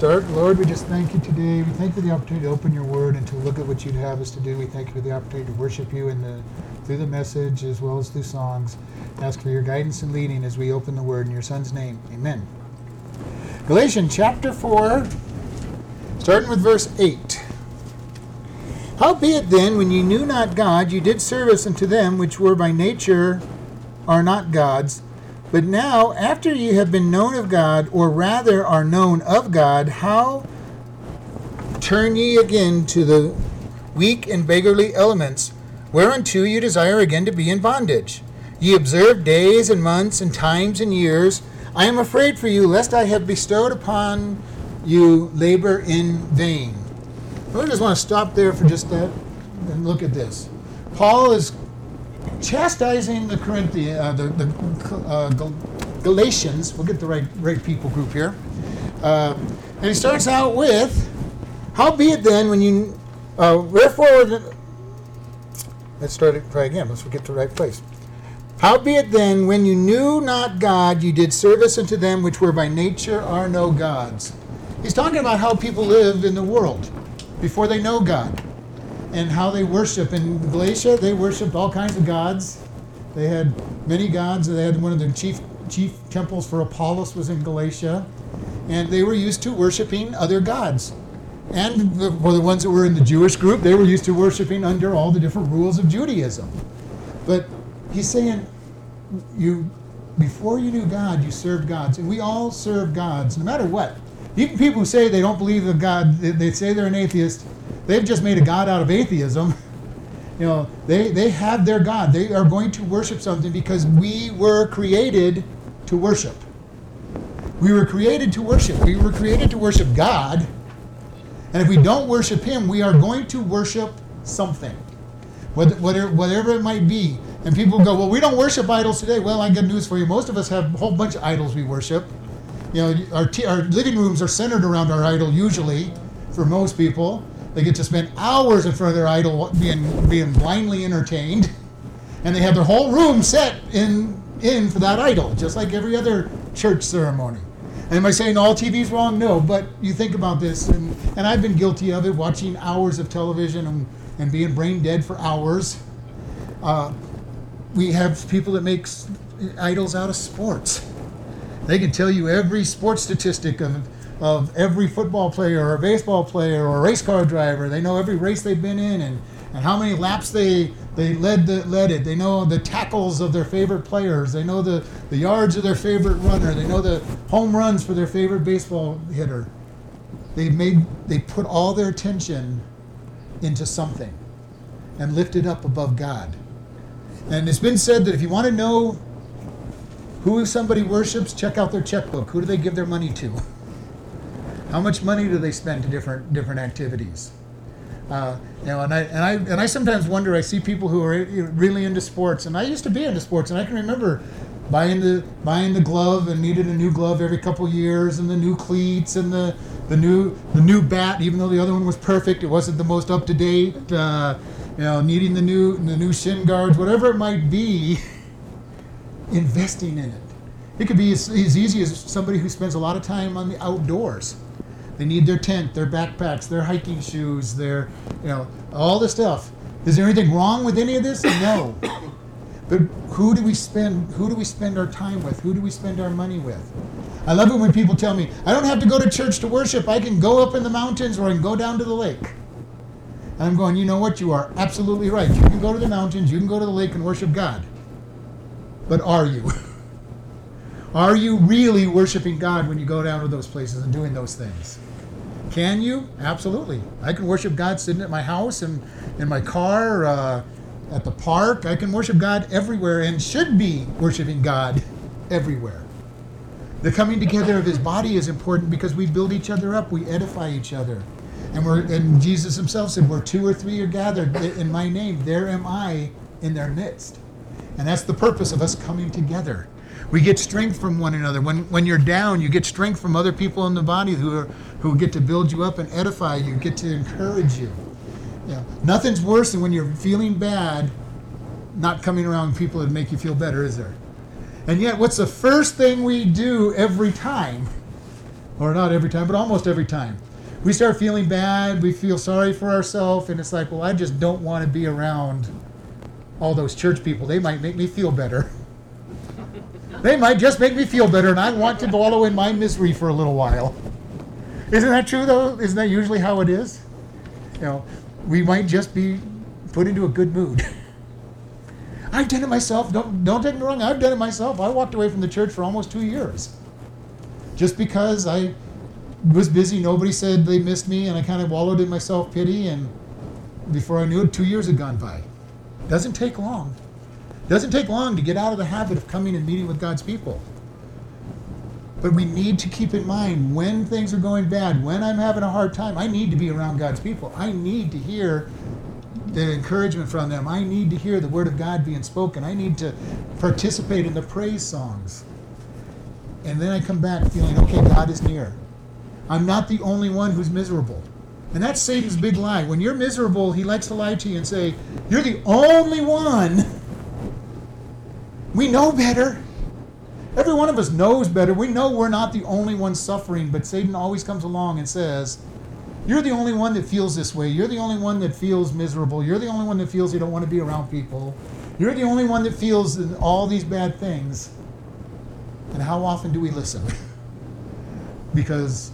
Start, Lord, we just thank you today. We thank you for the opportunity to open your word and to look at what you'd have us to do. We thank you for the opportunity to worship you in the, through the message as well as through songs. Ask for your guidance and leading as we open the word in your son's name. Amen. Galatians chapter 4, starting with verse 8. Howbeit then, when ye knew not God, ye did service unto them which were by nature are not gods. But now, after ye have been known of God, or rather are known of God, how turn ye again to the weak and beggarly elements, whereunto you desire again to be in bondage? Ye observe days and months and times and years. I am afraid for you, lest I have bestowed upon you labor in vain. I just want to stop there for just that and look at this. Paul is chastising the Corinthians, uh, the, the uh, Galatians. We'll get the right right people group here, uh, and he starts out with, "How be it then when you, uh, wherefore." Let's start it. Try again. Let's get to the right place. How be it then when you knew not God, you did service unto them which were by nature are no gods. He's talking about how people live in the world before they know God and how they worship. In Galatia, they worshiped all kinds of gods. They had many gods. They had one of their chief chief temples for Apollos was in Galatia, and they were used to worshiping other gods. And the, for the ones that were in the Jewish group, they were used to worshiping under all the different rules of Judaism. But he's saying, you before you knew God, you served gods, and we all serve gods, no matter what. Even people who say they don't believe in God, they say they're an atheist They've just made a God out of atheism. You know, they, they have their God. They are going to worship something because we were created to worship. We were created to worship. We were created to worship God. And if we don't worship Him, we are going to worship something, whatever, whatever it might be. And people go, well, we don't worship idols today. Well, I got news for you. Most of us have a whole bunch of idols we worship. You know, our, t- our living rooms are centered around our idol usually for most people. They get to spend hours in front of their idol being, being blindly entertained. And they have their whole room set in, in for that idol, just like every other church ceremony. And am I saying all TV's wrong? No, but you think about this, and, and I've been guilty of it, watching hours of television and, and being brain dead for hours. Uh, we have people that make idols out of sports. They can tell you every sports statistic of of every football player or baseball player or race car driver. They know every race they've been in and, and how many laps they they led the, led it. They know the tackles of their favorite players. They know the, the yards of their favorite runner. They know the home runs for their favorite baseball hitter. They made they put all their attention into something and lifted up above God. And it's been said that if you want to know who somebody worships, check out their checkbook. Who do they give their money to? How much money do they spend to different different activities? Uh, you know, and I and I and I sometimes wonder. I see people who are really into sports, and I used to be into sports, and I can remember buying the buying the glove and needed a new glove every couple years, and the new cleats and the the new the new bat. Even though the other one was perfect, it wasn't the most up to date. Uh, you know, needing the new the new shin guards, whatever it might be. Investing in it. It could be as, as easy as somebody who spends a lot of time on the outdoors they need their tent, their backpacks, their hiking shoes, their, you know, all the stuff. Is there anything wrong with any of this? No. But who do we spend who do we spend our time with? Who do we spend our money with? I love it when people tell me, I don't have to go to church to worship. I can go up in the mountains or I can go down to the lake. And I'm going, you know what? You are absolutely right. You can go to the mountains, you can go to the lake and worship God. But are you? Are you really worshiping God when you go down to those places and doing those things? Can you? Absolutely. I can worship God sitting at my house and in my car, uh, at the park. I can worship God everywhere and should be worshiping God everywhere. The coming together of His body is important because we build each other up, we edify each other, and we're and Jesus Himself said, "Where two or three are gathered in My name, there am I in their midst." And that's the purpose of us coming together. We get strength from one another. When, when you're down, you get strength from other people in the body who, are, who get to build you up and edify you, get to encourage you. Yeah. Nothing's worse than when you're feeling bad, not coming around people that make you feel better, is there? And yet, what's the first thing we do every time or not every time, but almost every time. We start feeling bad, we feel sorry for ourselves, and it's like, well, I just don't want to be around all those church people. They might make me feel better. they might just make me feel better, and I want to wallow in my misery for a little while. Isn't that true, though? Isn't that usually how it is? You know, we might just be put into a good mood. I've done it myself. Don't don't take me wrong. I've done it myself. I walked away from the church for almost two years, just because I was busy. Nobody said they missed me, and I kind of wallowed in my self pity. And before I knew it, two years had gone by. Doesn't take long. Doesn't take long to get out of the habit of coming and meeting with God's people. But we need to keep in mind when things are going bad, when I'm having a hard time, I need to be around God's people. I need to hear the encouragement from them. I need to hear the word of God being spoken. I need to participate in the praise songs. And then I come back feeling, okay, God is near. I'm not the only one who's miserable. And that's Satan's big lie. When you're miserable, he likes to lie to you and say, You're the only one. We know better. Every one of us knows better. We know we're not the only one suffering, but Satan always comes along and says, you're the only one that feels this way. You're the only one that feels miserable. You're the only one that feels you don't want to be around people. You're the only one that feels all these bad things. And how often do we listen? because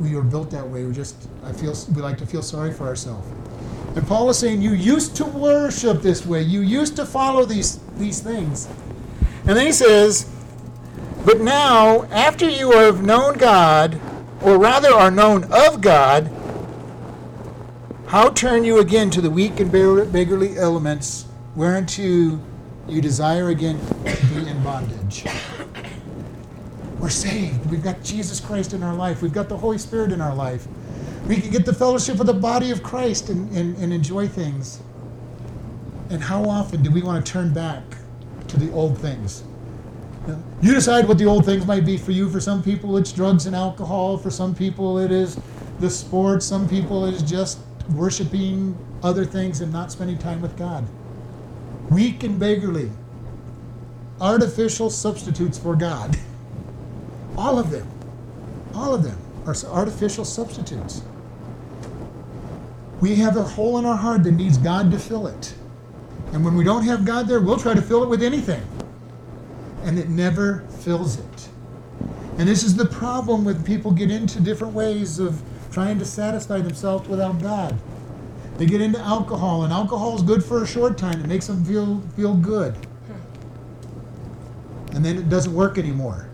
we are built that way. We just I feel we like to feel sorry for ourselves. And Paul is saying you used to worship this way. You used to follow these these things. And then he says, but now after you have known God, or rather are known of God, how turn you again to the weak and beggarly elements whereunto you desire again to be in bondage? We're saved. We've got Jesus Christ in our life. We've got the Holy Spirit in our life. We can get the fellowship of the body of Christ and, and, and enjoy things. And how often do we want to turn back to the old things? You decide what the old things might be for you. For some people, it's drugs and alcohol. For some people, it is the sports. Some people, it is just worshiping other things and not spending time with God. Weak and beggarly. Artificial substitutes for God. All of them. All of them are artificial substitutes. We have a hole in our heart that needs God to fill it. And when we don't have God there, we'll try to fill it with anything and it never fills it. And this is the problem when people get into different ways of trying to satisfy themselves without God. They get into alcohol, and alcohol is good for a short time. It makes them feel feel good. And then it doesn't work anymore.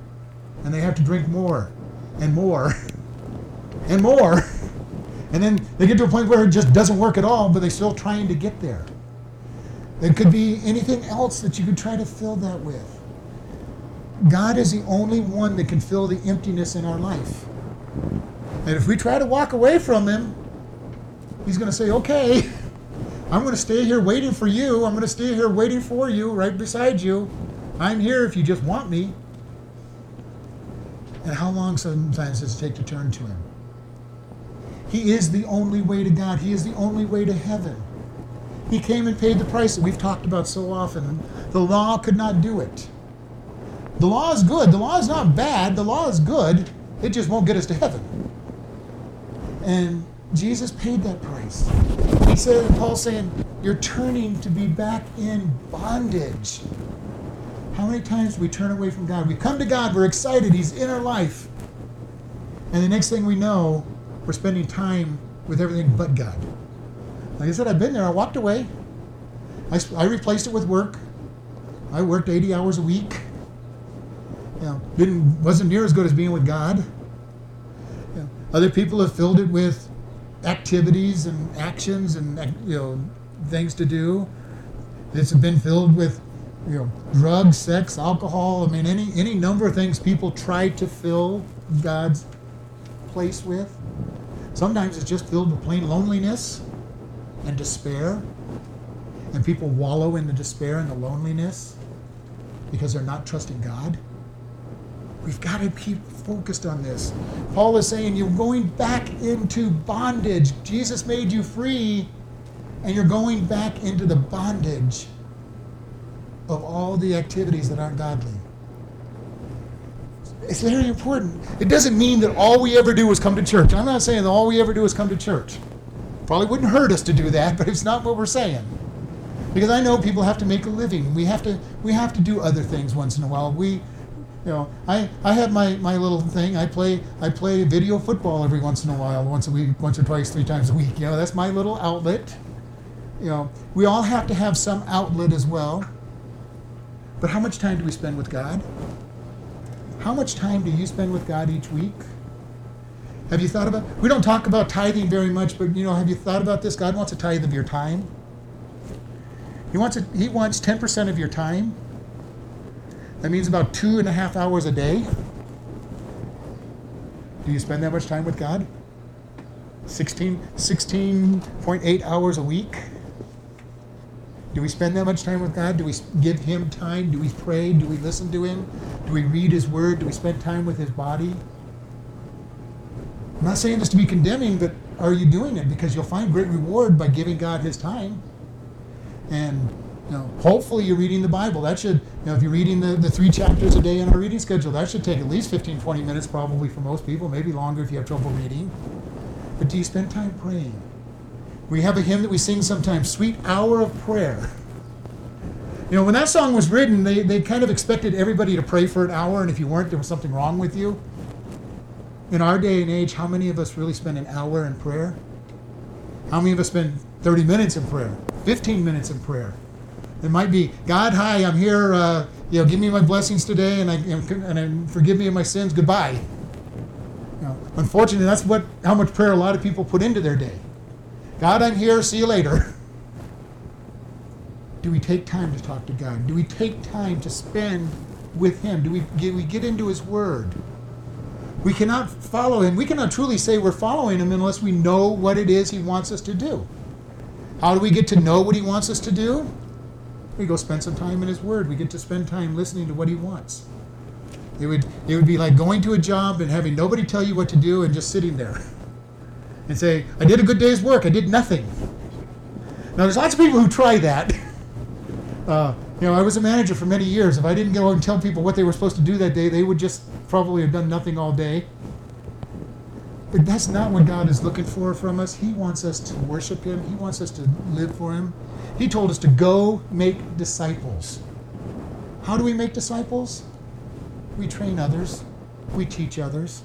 And they have to drink more and more and more. And then they get to a point where it just doesn't work at all, but they're still trying to get there. It could be anything else that you could try to fill that with. God is the only one that can fill the emptiness in our life. And if we try to walk away from Him, He's going to say, okay, I'm going to stay here waiting for you. I'm going to stay here waiting for you, right beside you. I'm here if you just want me. And how long sometimes does it take to turn to Him? He is the only way to God, He is the only way to heaven. He came and paid the price that we've talked about so often. The law could not do it. The law is good. The law is not bad. The law is good. It just won't get us to heaven. And Jesus paid that price. He said, Paul's saying, you're turning to be back in bondage. How many times do we turn away from God? We come to God, we're excited, He's in our life. And the next thing we know, we're spending time with everything but God. Like I said, I've been there. I walked away. I, I replaced it with work. I worked 80 hours a week know, didn't wasn't near as good as being with God. Know, other people have filled it with activities and actions and you know things to do. It's been filled with you know drugs, sex, alcohol. I mean, any any number of things people try to fill God's place with. Sometimes it's just filled with plain loneliness and despair, and people wallow in the despair and the loneliness because they're not trusting God. We've got to keep focused on this. Paul is saying you're going back into bondage. Jesus made you free, and you're going back into the bondage of all the activities that aren't godly. It's very important. It doesn't mean that all we ever do is come to church. I'm not saying that all we ever do is come to church. Probably wouldn't hurt us to do that, but it's not what we're saying. Because I know people have to make a living. We have to we have to do other things once in a while. We you know, I, I have my, my little thing. I play I play video football every once in a while, once a week, once or twice, three times a week. You know, that's my little outlet. You know, we all have to have some outlet as well. But how much time do we spend with God? How much time do you spend with God each week? Have you thought about we don't talk about tithing very much, but you know, have you thought about this? God wants a tithe of your time. He wants a, he wants 10% of your time. That means about two and a half hours a day. Do you spend that much time with God? 16, 16.8 hours a week? Do we spend that much time with God? Do we give Him time? Do we pray? Do we listen to Him? Do we read His Word? Do we spend time with His body? I'm not saying this to be condemning, but are you doing it? Because you'll find great reward by giving God His time. And know, hopefully you're reading the Bible. That should, you know, if you're reading the, the three chapters a day in our reading schedule, that should take at least 15, 20 minutes probably for most people, maybe longer if you have trouble reading. But do you spend time praying? We have a hymn that we sing sometimes, Sweet Hour of Prayer. You know, when that song was written, they, they kind of expected everybody to pray for an hour, and if you weren't, there was something wrong with you. In our day and age, how many of us really spend an hour in prayer? How many of us spend 30 minutes in prayer, 15 minutes in prayer? It might be, God, hi, I'm here. Uh, you know, give me my blessings today, and I and, and forgive me of my sins. Goodbye. You know, unfortunately, that's what how much prayer a lot of people put into their day. God, I'm here. See you later. Do we take time to talk to God? Do we take time to spend with Him? Do we get, we get into His Word? We cannot follow Him. We cannot truly say we're following Him unless we know what it is He wants us to do. How do we get to know what He wants us to do? We go spend some time in His Word. We get to spend time listening to what He wants. It would, it would be like going to a job and having nobody tell you what to do and just sitting there and say, I did a good day's work, I did nothing. Now, there's lots of people who try that. Uh, you know, I was a manager for many years. If I didn't go and tell people what they were supposed to do that day, they would just probably have done nothing all day. But that's not what God is looking for from us. He wants us to worship Him, He wants us to live for Him. He told us to go make disciples. How do we make disciples? We train others, we teach others,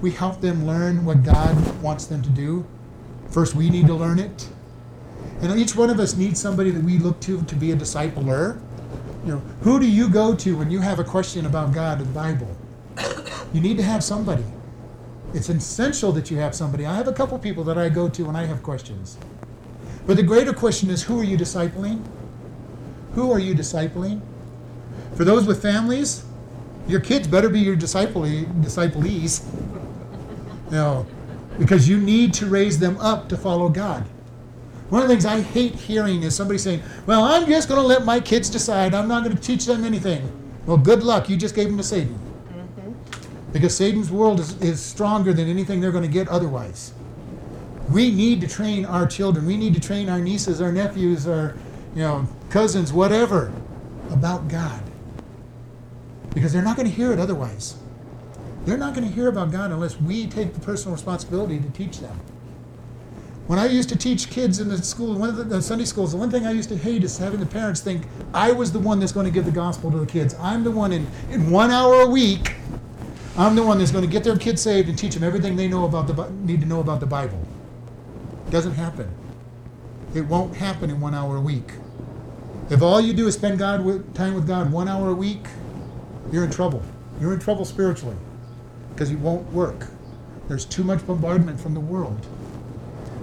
we help them learn what God wants them to do. First, we need to learn it. And each one of us needs somebody that we look to to be a discipler. You know, who do you go to when you have a question about God and the Bible? You need to have somebody. It's essential that you have somebody. I have a couple people that I go to when I have questions. But the greater question is who are you discipling? Who are you discipling? For those with families, your kids better be your disciple disciplees. You know, because you need to raise them up to follow God. One of the things I hate hearing is somebody saying, Well, I'm just going to let my kids decide. I'm not going to teach them anything. Well, good luck. You just gave them to Satan. Mm-hmm. Because Satan's world is, is stronger than anything they're going to get otherwise. We need to train our children. We need to train our nieces, our nephews, our you know, cousins, whatever, about God. Because they're not going to hear it otherwise. They're not going to hear about God unless we take the personal responsibility to teach them. When I used to teach kids in the school, one of the, the, Sunday schools, the one thing I used to hate is having the parents think I was the one that's going to give the gospel to the kids. I'm the one in, in one hour a week. I'm the one that's going to get their kids saved and teach them everything they know about the need to know about the Bible. Doesn't happen. It won't happen in one hour a week. If all you do is spend God with, time with God one hour a week, you're in trouble. You're in trouble spiritually because it won't work. There's too much bombardment from the world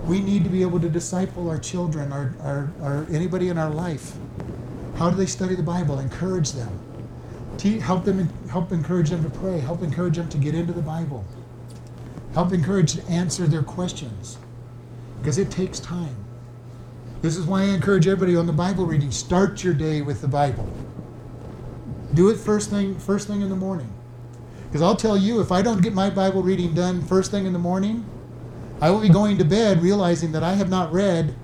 we need to be able to disciple our children, our, our, our anybody in our life. How do they study the Bible? Encourage them. Te- help them help encourage them to pray. Help encourage them to get into the Bible. Help encourage to answer their questions. Because it takes time. This is why I encourage everybody on the Bible reading. Start your day with the Bible. Do it first thing first thing in the morning. Because I'll tell you, if I don't get my Bible reading done first thing in the morning, I will be going to bed realizing that I have not read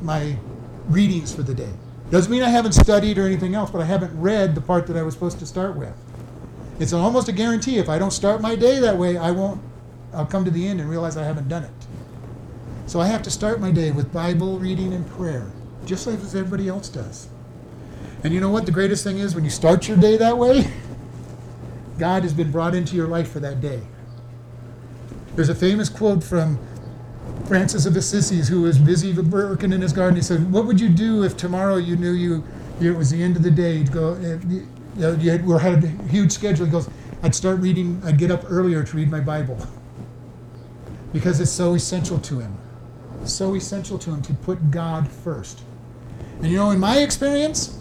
my readings for the day. Doesn't mean I haven't studied or anything else, but I haven't read the part that I was supposed to start with. It's almost a guarantee. If I don't start my day that way, I won't. I'll come to the end and realize I haven't done it. So I have to start my day with Bible reading and prayer, just like as everybody else does. And you know what the greatest thing is when you start your day that way? God has been brought into your life for that day. There's a famous quote from Francis of Assisi, who was busy working in his garden. He said, "What would you do if tomorrow you knew you, it was the end of the day? You'd go, eh, you, you, know, you had, we had a huge schedule. He goes, I'd start reading. I'd get up earlier to read my Bible because it's so essential to him, so essential to him to put God first. And you know, in my experience,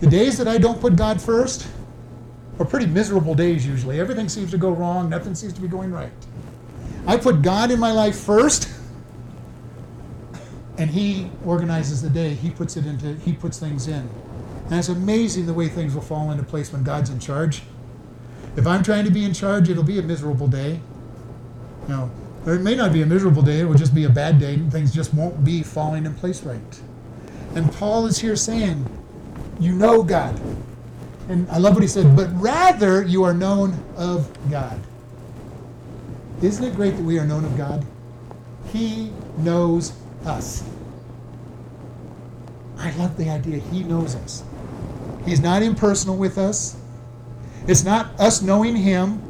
the days that I don't put God first are pretty miserable days usually. Everything seems to go wrong. Nothing seems to be going right. I put God in my life first, and He organizes the day. He puts it into. He puts things in, and it's amazing the way things will fall into place when God's in charge. If I'm trying to be in charge, it'll be a miserable day. You know, it may not be a miserable day. It will just be a bad day. And things just won't be falling in place right. And Paul is here saying, "You know God." And I love what he said, but rather you are known of God. Isn't it great that we are known of God? He knows us. I love the idea He knows us. He's not impersonal with us. It's not us knowing Him.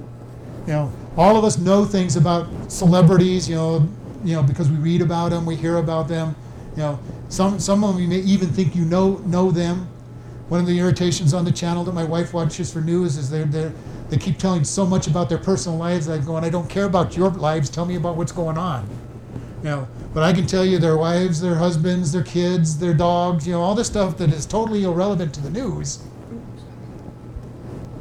You know, all of us know things about celebrities. You know, you know because we read about them, we hear about them. You know, some some of them you may even think you know know them. One of the irritations on the channel that my wife watches for news is they're they're they keep telling so much about their personal lives. I go, and I don't care about your lives. Tell me about what's going on. You know, but I can tell you their wives, their husbands, their kids, their dogs. You know, all this stuff that is totally irrelevant to the news.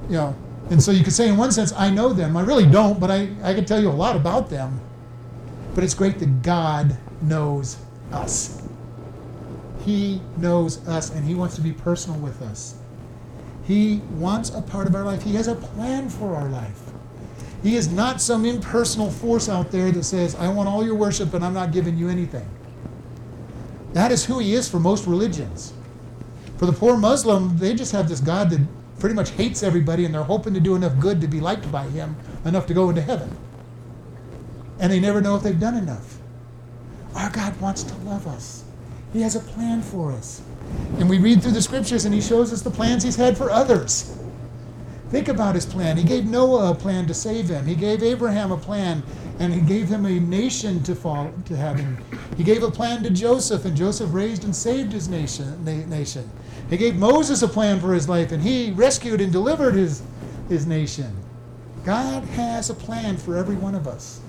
You know, and so you could say in one sense, I know them. I really don't, but I, I can tell you a lot about them. But it's great that God knows us. He knows us, and He wants to be personal with us. He wants a part of our life. He has a plan for our life. He is not some impersonal force out there that says, I want all your worship, but I'm not giving you anything. That is who he is for most religions. For the poor Muslim, they just have this God that pretty much hates everybody, and they're hoping to do enough good to be liked by him enough to go into heaven. And they never know if they've done enough. Our God wants to love us, He has a plan for us. And we read through the scriptures and he shows us the plans he's had for others. Think about his plan. He gave Noah a plan to save him. He gave Abraham a plan and he gave him a nation to fall to him. He gave a plan to Joseph and Joseph raised and saved his nation nation. He gave Moses a plan for his life and he rescued and delivered his his nation. God has a plan for every one of us.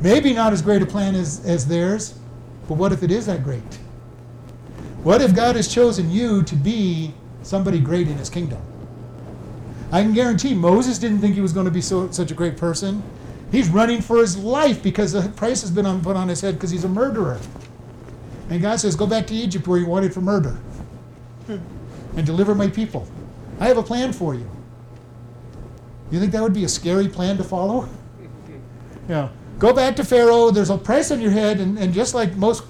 Maybe not as great a plan as, as theirs, but what if it is that great? What if God has chosen you to be somebody great in his kingdom? I can guarantee Moses didn't think he was going to be so, such a great person. He's running for his life because the price has been on, put on his head because he's a murderer. And God says, Go back to Egypt where you wanted for murder and deliver my people. I have a plan for you. You think that would be a scary plan to follow? Yeah. Go back to Pharaoh. There's a price on your head, and, and just like most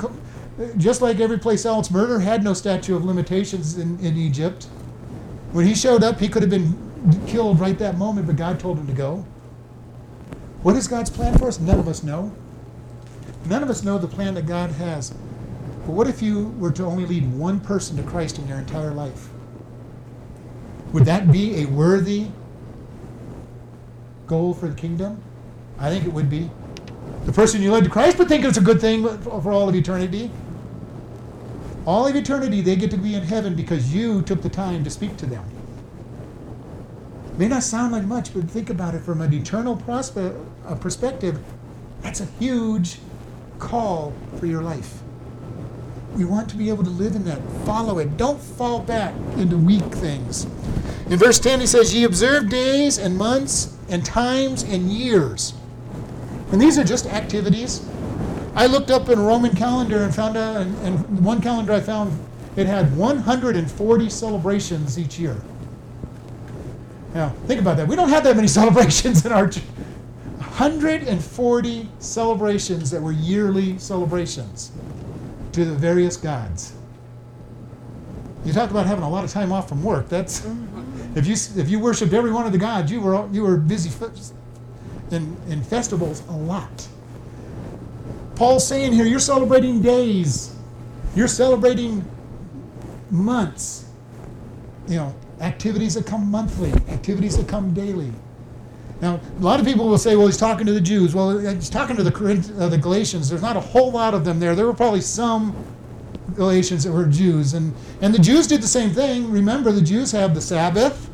just like every place else, murder had no statute of limitations in, in Egypt. When he showed up, he could have been killed right that moment, but God told him to go. What is God's plan for us? None of us know. None of us know the plan that God has. But what if you were to only lead one person to Christ in your entire life? Would that be a worthy goal for the kingdom? I think it would be. The person you led to Christ would think it's a good thing for all of eternity. All of eternity, they get to be in heaven because you took the time to speak to them. May not sound like much, but think about it from an eternal prospe- uh, perspective. That's a huge call for your life. We want to be able to live in that. Follow it. Don't fall back into weak things. In verse 10, he says, Ye observe days and months and times and years. And these are just activities I looked up in a Roman calendar and found out, and, and one calendar I found, it had 140 celebrations each year. Now, think about that. We don't have that many celebrations in our church. 140 celebrations that were yearly celebrations to the various gods. You talk about having a lot of time off from work. That's mm-hmm. If you if you worshipped every one of the gods, you were you were busy in in festivals a lot. Paul's saying here, you're celebrating days, you're celebrating months. You know, activities that come monthly, activities that come daily. Now, a lot of people will say, well, he's talking to the Jews. Well, he's talking to the, uh, the Galatians. There's not a whole lot of them there. There were probably some Galatians that were Jews. And, and the Jews did the same thing. Remember, the Jews have the Sabbath,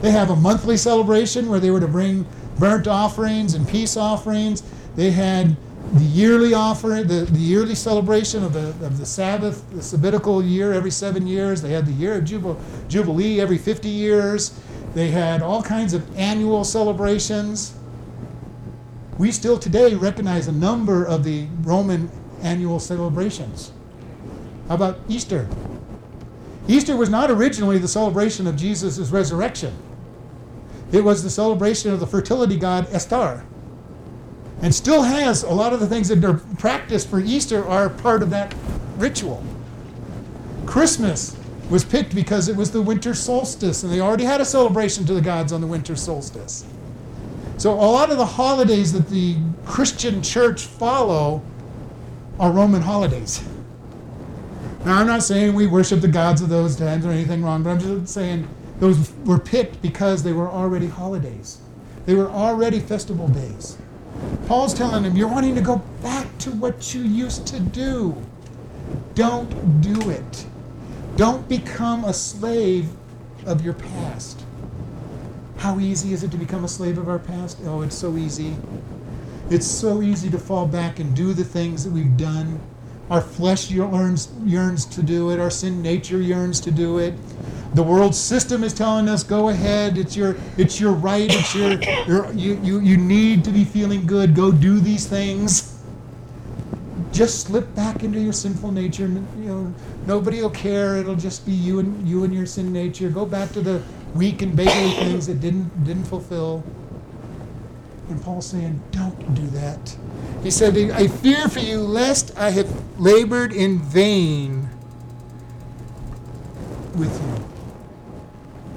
they have a monthly celebration where they were to bring burnt offerings and peace offerings. They had the yearly offering, the, the yearly celebration of the, of the Sabbath, the Sabbatical year every seven years. They had the year of Jubilee every 50 years. They had all kinds of annual celebrations. We still today recognize a number of the Roman annual celebrations. How about Easter? Easter was not originally the celebration of Jesus' resurrection. It was the celebration of the fertility god Estar and still has a lot of the things that are practiced for Easter are part of that ritual. Christmas was picked because it was the winter solstice, and they already had a celebration to the gods on the winter solstice. So a lot of the holidays that the Christian church follow are Roman holidays. Now, I'm not saying we worship the gods of those times or anything wrong, but I'm just saying those were picked because they were already holidays. They were already festival days. Paul's telling them, you're wanting to go back to what you used to do. Don't do it. Don't become a slave of your past. How easy is it to become a slave of our past? Oh, it's so easy. It's so easy to fall back and do the things that we've done. Our flesh yearns, yearns to do it, our sin nature yearns to do it. The world system is telling us, go ahead, it's your it's your right, it's your, your you, you you need to be feeling good, go do these things. Just slip back into your sinful nature. You know, nobody will care. It'll just be you and you and your sin nature. Go back to the weak and beggarly things that didn't didn't fulfill. And Paul's saying, don't do that. He said, I fear for you lest I have labored in vain with you.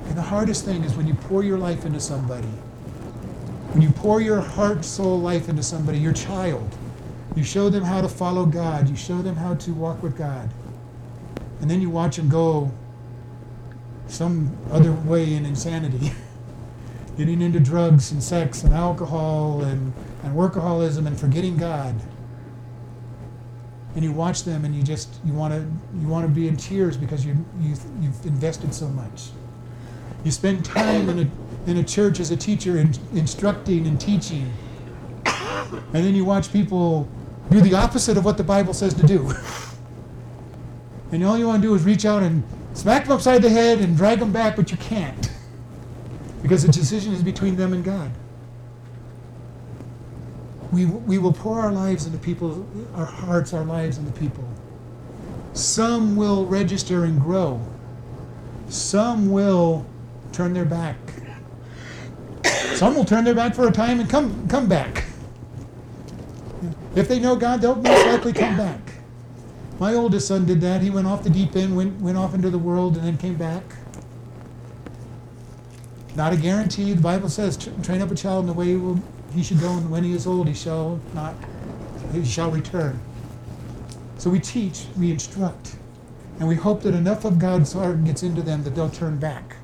And the hardest thing is when you pour your life into somebody, when you pour your heart, soul, life into somebody, your child, you show them how to follow God, you show them how to walk with God, and then you watch them go some other way in insanity, getting into drugs and sex and alcohol and, and workaholism and forgetting God. And you watch them and you just you want to you want to be in tears because you you you've invested so much. You spend time in a, in a church as a teacher in, instructing and teaching. And then you watch people do the opposite of what the Bible says to do. And all you want to do is reach out and smack them upside the head and drag them back, but you can't. Because the decision is between them and God. We, we will pour our lives into people, our hearts, our lives into people. Some will register and grow. Some will turn their back. Some will turn their back for a time and come come back. If they know God, they'll most likely come back. My oldest son did that. He went off the deep end, went, went off into the world, and then came back. Not a guarantee. The Bible says, train up a child in the way he, will, he should go, and when he is old, he shall not, he shall return. So we teach, we instruct, and we hope that enough of God's heart gets into them that they'll turn back.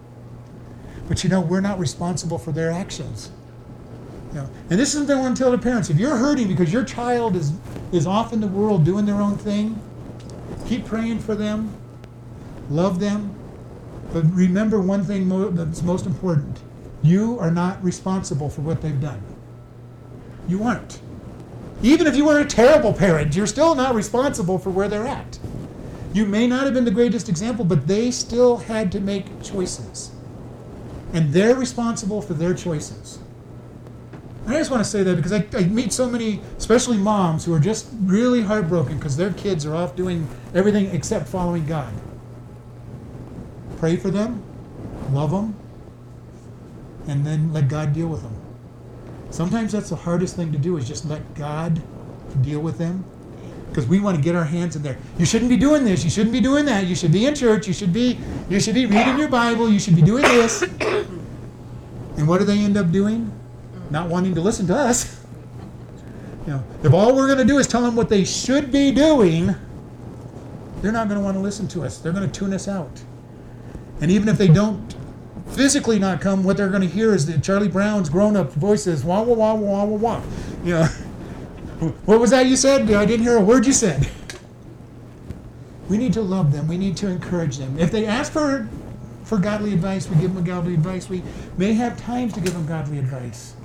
But you know, we're not responsible for their actions. You know, and this isn't the one to tell the parents. If you're hurting because your child is, is off in the world doing their own thing, keep praying for them, love them. But remember one thing mo- that's most important you are not responsible for what they've done. You aren't. Even if you were a terrible parent, you're still not responsible for where they're at. You may not have been the greatest example, but they still had to make choices and they're responsible for their choices. I just want to say that because I, I meet so many, especially moms, who are just really heartbroken because their kids are off doing everything except following God. Pray for them, love them, and then let God deal with them. Sometimes that's the hardest thing to do is just let God deal with them. because we want to get our hands in there. You shouldn't be doing this. You shouldn't be doing that. You should be in church. You should be you should be reading your Bible. You should be doing this. And what do they end up doing? Not wanting to listen to us. You know, if all we're going to do is tell them what they should be doing, they're not going to want to listen to us. They're going to tune us out. And even if they don't physically not come, what they're going to hear is that Charlie Brown's grown-up voices, wah wah wah wah wah wah. You know, what was that you said? I didn't hear a word you said. We need to love them. We need to encourage them. If they ask for for godly advice, we give them godly advice. We may have times to give them godly advice.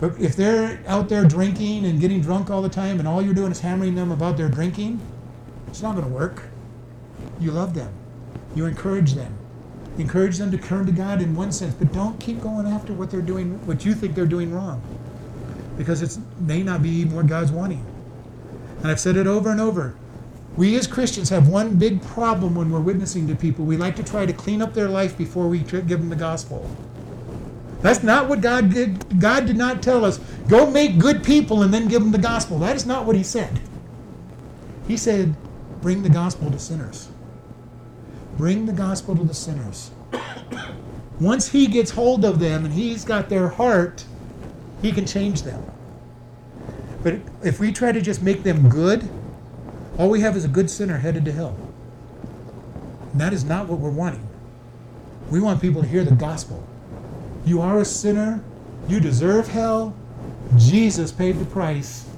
But if they're out there drinking and getting drunk all the time, and all you're doing is hammering them about their drinking, it's not going to work. You love them. You encourage them. Encourage them to turn to God in one sense, but don't keep going after what they're doing, what you think they're doing wrong, because it may not be what God's wanting. And I've said it over and over. We as Christians have one big problem when we're witnessing to people. We like to try to clean up their life before we give them the gospel. That's not what God did. God did not tell us, go make good people and then give them the gospel. That is not what He said. He said, bring the gospel to sinners. Bring the gospel to the sinners. Once He gets hold of them and He's got their heart, He can change them. But if we try to just make them good, all we have is a good sinner headed to hell. And that is not what we're wanting. We want people to hear the gospel. You are a sinner. You deserve hell. Jesus paid the price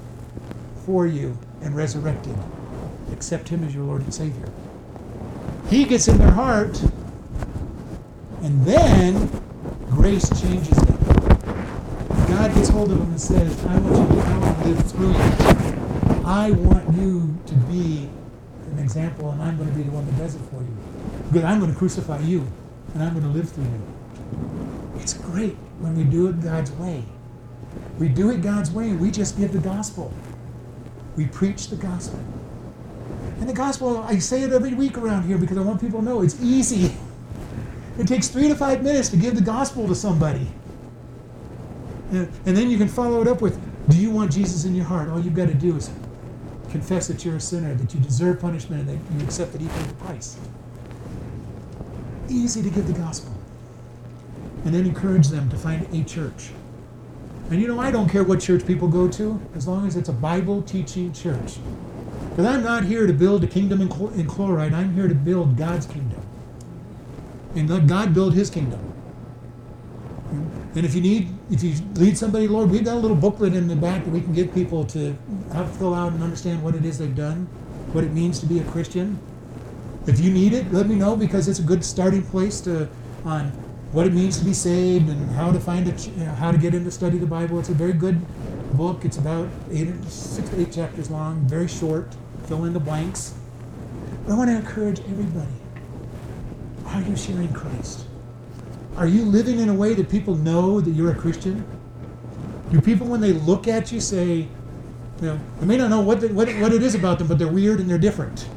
for you and resurrected. Accept him as your Lord and Savior. He gets in their heart, and then grace changes them. God gets hold of them and says, I want you to, live through you. I want you to be an example, and I'm going to be the one that does it for you. Because I'm going to crucify you, and I'm going to live through you. It's great when we do it God's way. We do it God's way. We just give the gospel. We preach the gospel. And the gospel, I say it every week around here because I want people to know it's easy. It takes three to five minutes to give the gospel to somebody. And, and then you can follow it up with Do you want Jesus in your heart? All you've got to do is confess that you're a sinner, that you deserve punishment, and that you accept that He paid the price. Easy to give the gospel. And then encourage them to find a church. And you know, I don't care what church people go to, as long as it's a Bible teaching church. Because I'm not here to build a kingdom in, chlor- in chloride, I'm here to build God's kingdom. And let God build His kingdom. And if you need, if you lead somebody, Lord, we've got a little booklet in the back that we can give people to have fill out and understand what it is they've done, what it means to be a Christian. If you need it, let me know because it's a good starting place to on what it means to be saved and how to find it, you know, how to get into study the Bible. It's a very good book. It's about eight, six to eight chapters long, very short. Fill in the blanks. I want to encourage everybody. Are you sharing Christ? Are you living in a way that people know that you're a Christian? Do people, when they look at you, say, you know, they may not know what, the, what, what it is about them, but they're weird and they're different.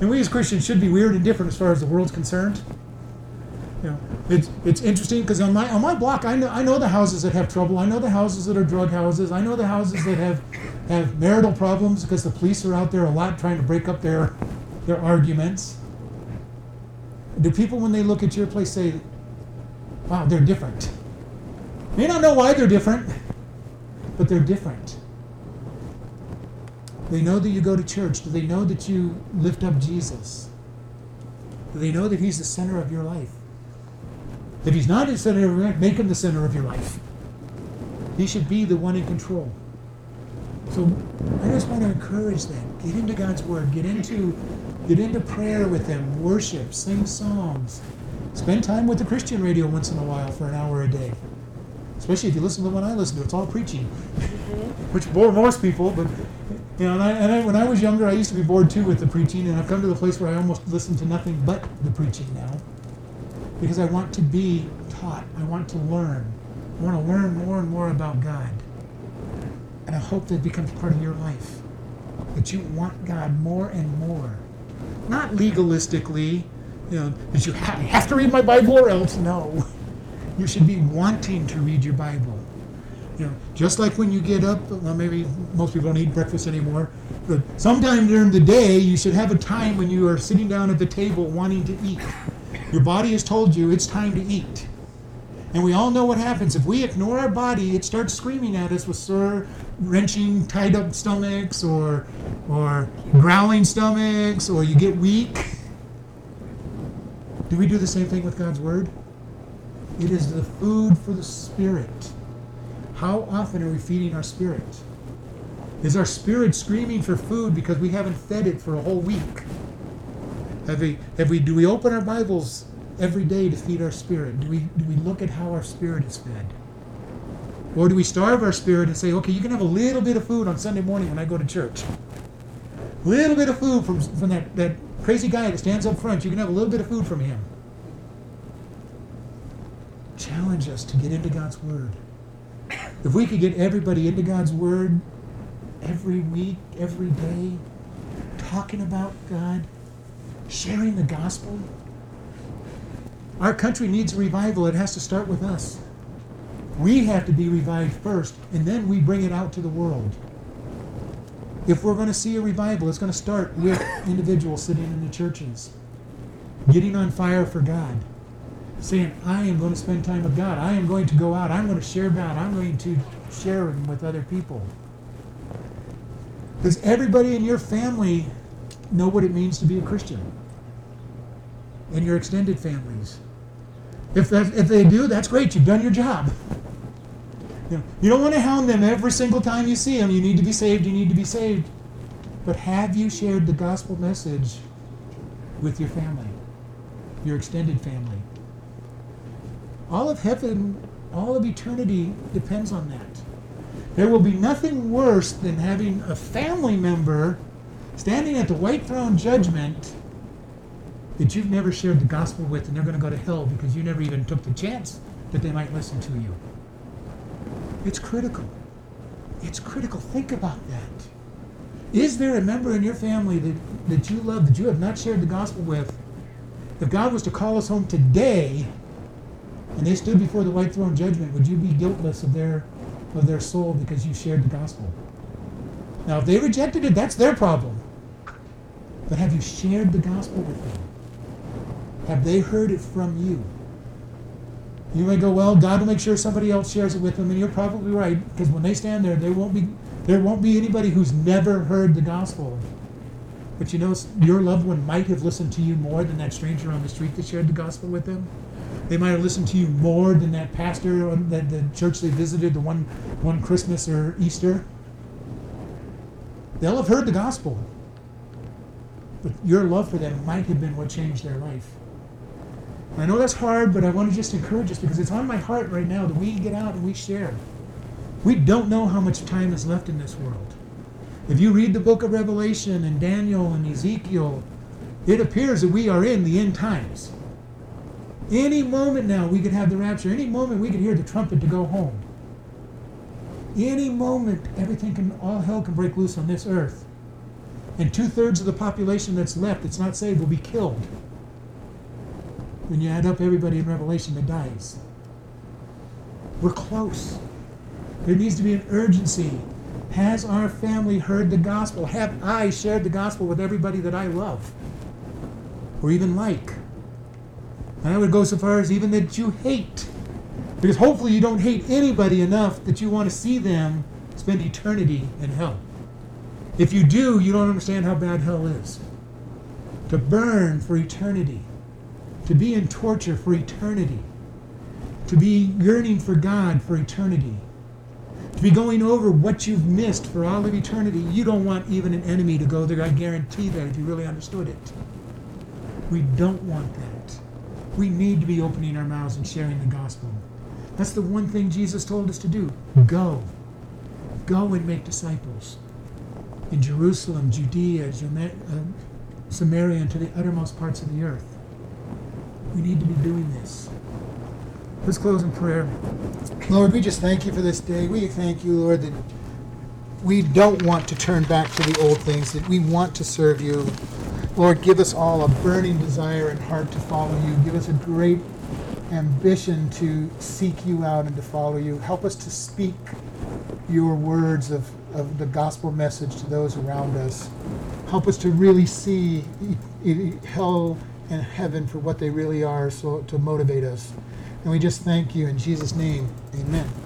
And we as Christians should be weird and different as far as the world's concerned. It's it's interesting because on my on my block, I know I know the houses that have trouble. I know the houses that are drug houses. I know the houses that have have marital problems because the police are out there a lot trying to break up their their arguments. Do people, when they look at your place, say, "Wow, they're different"? May not know why they're different, but they're different. They know that you go to church. Do they know that you lift up Jesus? Do they know that He's the center of your life? If He's not the center of your life, make Him the center of your life. He should be the one in control. So I just want to encourage them. Get into God's Word. Get into get into prayer with them. Worship. Sing songs. Spend time with the Christian radio once in a while for an hour a day. Especially if you listen to the one I listen to. It's all preaching, mm-hmm. which bore most people. But you know, and, I, and I, when I was younger, I used to be bored too with the preaching, and I've come to the place where I almost listen to nothing but the preaching now, because I want to be taught. I want to learn. I want to learn more and more about God. And I hope that it becomes part of your life. That you want God more and more. Not legalistically, you know, that you ha- have to read my Bible or else. No. You should be wanting to read your Bible. You know, just like when you get up, well, maybe most people don't eat breakfast anymore, but sometime during the day, you should have a time when you are sitting down at the table wanting to eat. Your body has told you it's time to eat. And we all know what happens. If we ignore our body, it starts screaming at us with sore, wrenching, tied up stomachs or, or growling stomachs, or you get weak. Do we do the same thing with God's Word? It is the food for the spirit. How often are we feeding our spirit? Is our spirit screaming for food because we haven't fed it for a whole week? Have we, have we, do we open our Bibles every day to feed our spirit? Do we, do we look at how our spirit is fed? Or do we starve our spirit and say, okay, you can have a little bit of food on Sunday morning when I go to church? A little bit of food from, from that, that crazy guy that stands up front. You can have a little bit of food from him. Challenge us to get into God's Word. If we could get everybody into God's Word every week, every day, talking about God, sharing the gospel, our country needs a revival. It has to start with us. We have to be revived first, and then we bring it out to the world. If we're going to see a revival, it's going to start with individuals sitting in the churches, getting on fire for God, saying, I am going to spend time with God. I am going to go out. I'm going to share God. I'm going to share Him with other people. Does everybody in your family know what it means to be a Christian? and your extended families? If, that, if they do, that's great. You've done your job. You, know, you don't want to hound them every single time you see them. You need to be saved. You need to be saved. But have you shared the gospel message with your family, your extended family? All of heaven, all of eternity depends on that. There will be nothing worse than having a family member standing at the white throne judgment that you've never shared the gospel with and they're going to go to hell because you never even took the chance that they might listen to you. It's critical. It's critical. Think about that. Is there a member in your family that, that you love that you have not shared the gospel with? If God was to call us home today and they stood before the white throne judgment, would you be guiltless of their of their soul because you shared the gospel? Now, if they rejected it, that's their problem. But have you shared the gospel with them? Have they heard it from you? You may go, well, God will make sure somebody else shares it with them, and you're probably right, because when they stand there, there won't be there won't be anybody who's never heard the gospel. But you know, your loved one might have listened to you more than that stranger on the street that shared the gospel with them. They might have listened to you more than that pastor or that the church they visited the one one Christmas or Easter. They'll have heard the gospel. But your love for them might have been what changed their life. I know that's hard, but I want to just encourage us because it's on my heart right now that we get out and we share. We don't know how much time is left in this world. If you read the book of Revelation and Daniel and Ezekiel, it appears that we are in the end times. Any moment now we could have the rapture. Any moment we could hear the trumpet to go home. Any moment everything can, all hell can break loose on this earth. And two thirds of the population that's left that's not saved will be killed when you add up everybody in Revelation that dies. We're close. There needs to be an urgency. Has our family heard the gospel? Have I shared the gospel with everybody that I love or even like? And I would go so far as even that you hate. Because hopefully you don't hate anybody enough that you want to see them spend eternity in hell. If you do, you don't understand how bad hell is. To burn for eternity to be in torture for eternity, to be yearning for God for eternity, to be going over what you've missed for all of eternity. You don't want even an enemy to go there. I guarantee that if you really understood it. We don't want that. We need to be opening our mouths and sharing the gospel. That's the one thing Jesus told us to do. Go. Go and make disciples. In Jerusalem, Judea, uh, Samaria, and to the uttermost parts of the earth. We need to be doing this. Let's close in prayer. Lord, we just thank you for this day. We thank you, Lord, that we don't want to turn back to the old things, that we want to serve you. Lord, give us all a burning desire and heart to follow you. Give us a great ambition to seek you out and to follow you. Help us to speak your words of, of the gospel message to those around us. Help us to really see hell and heaven for what they really are so to motivate us. And we just thank you in Jesus' name. Amen.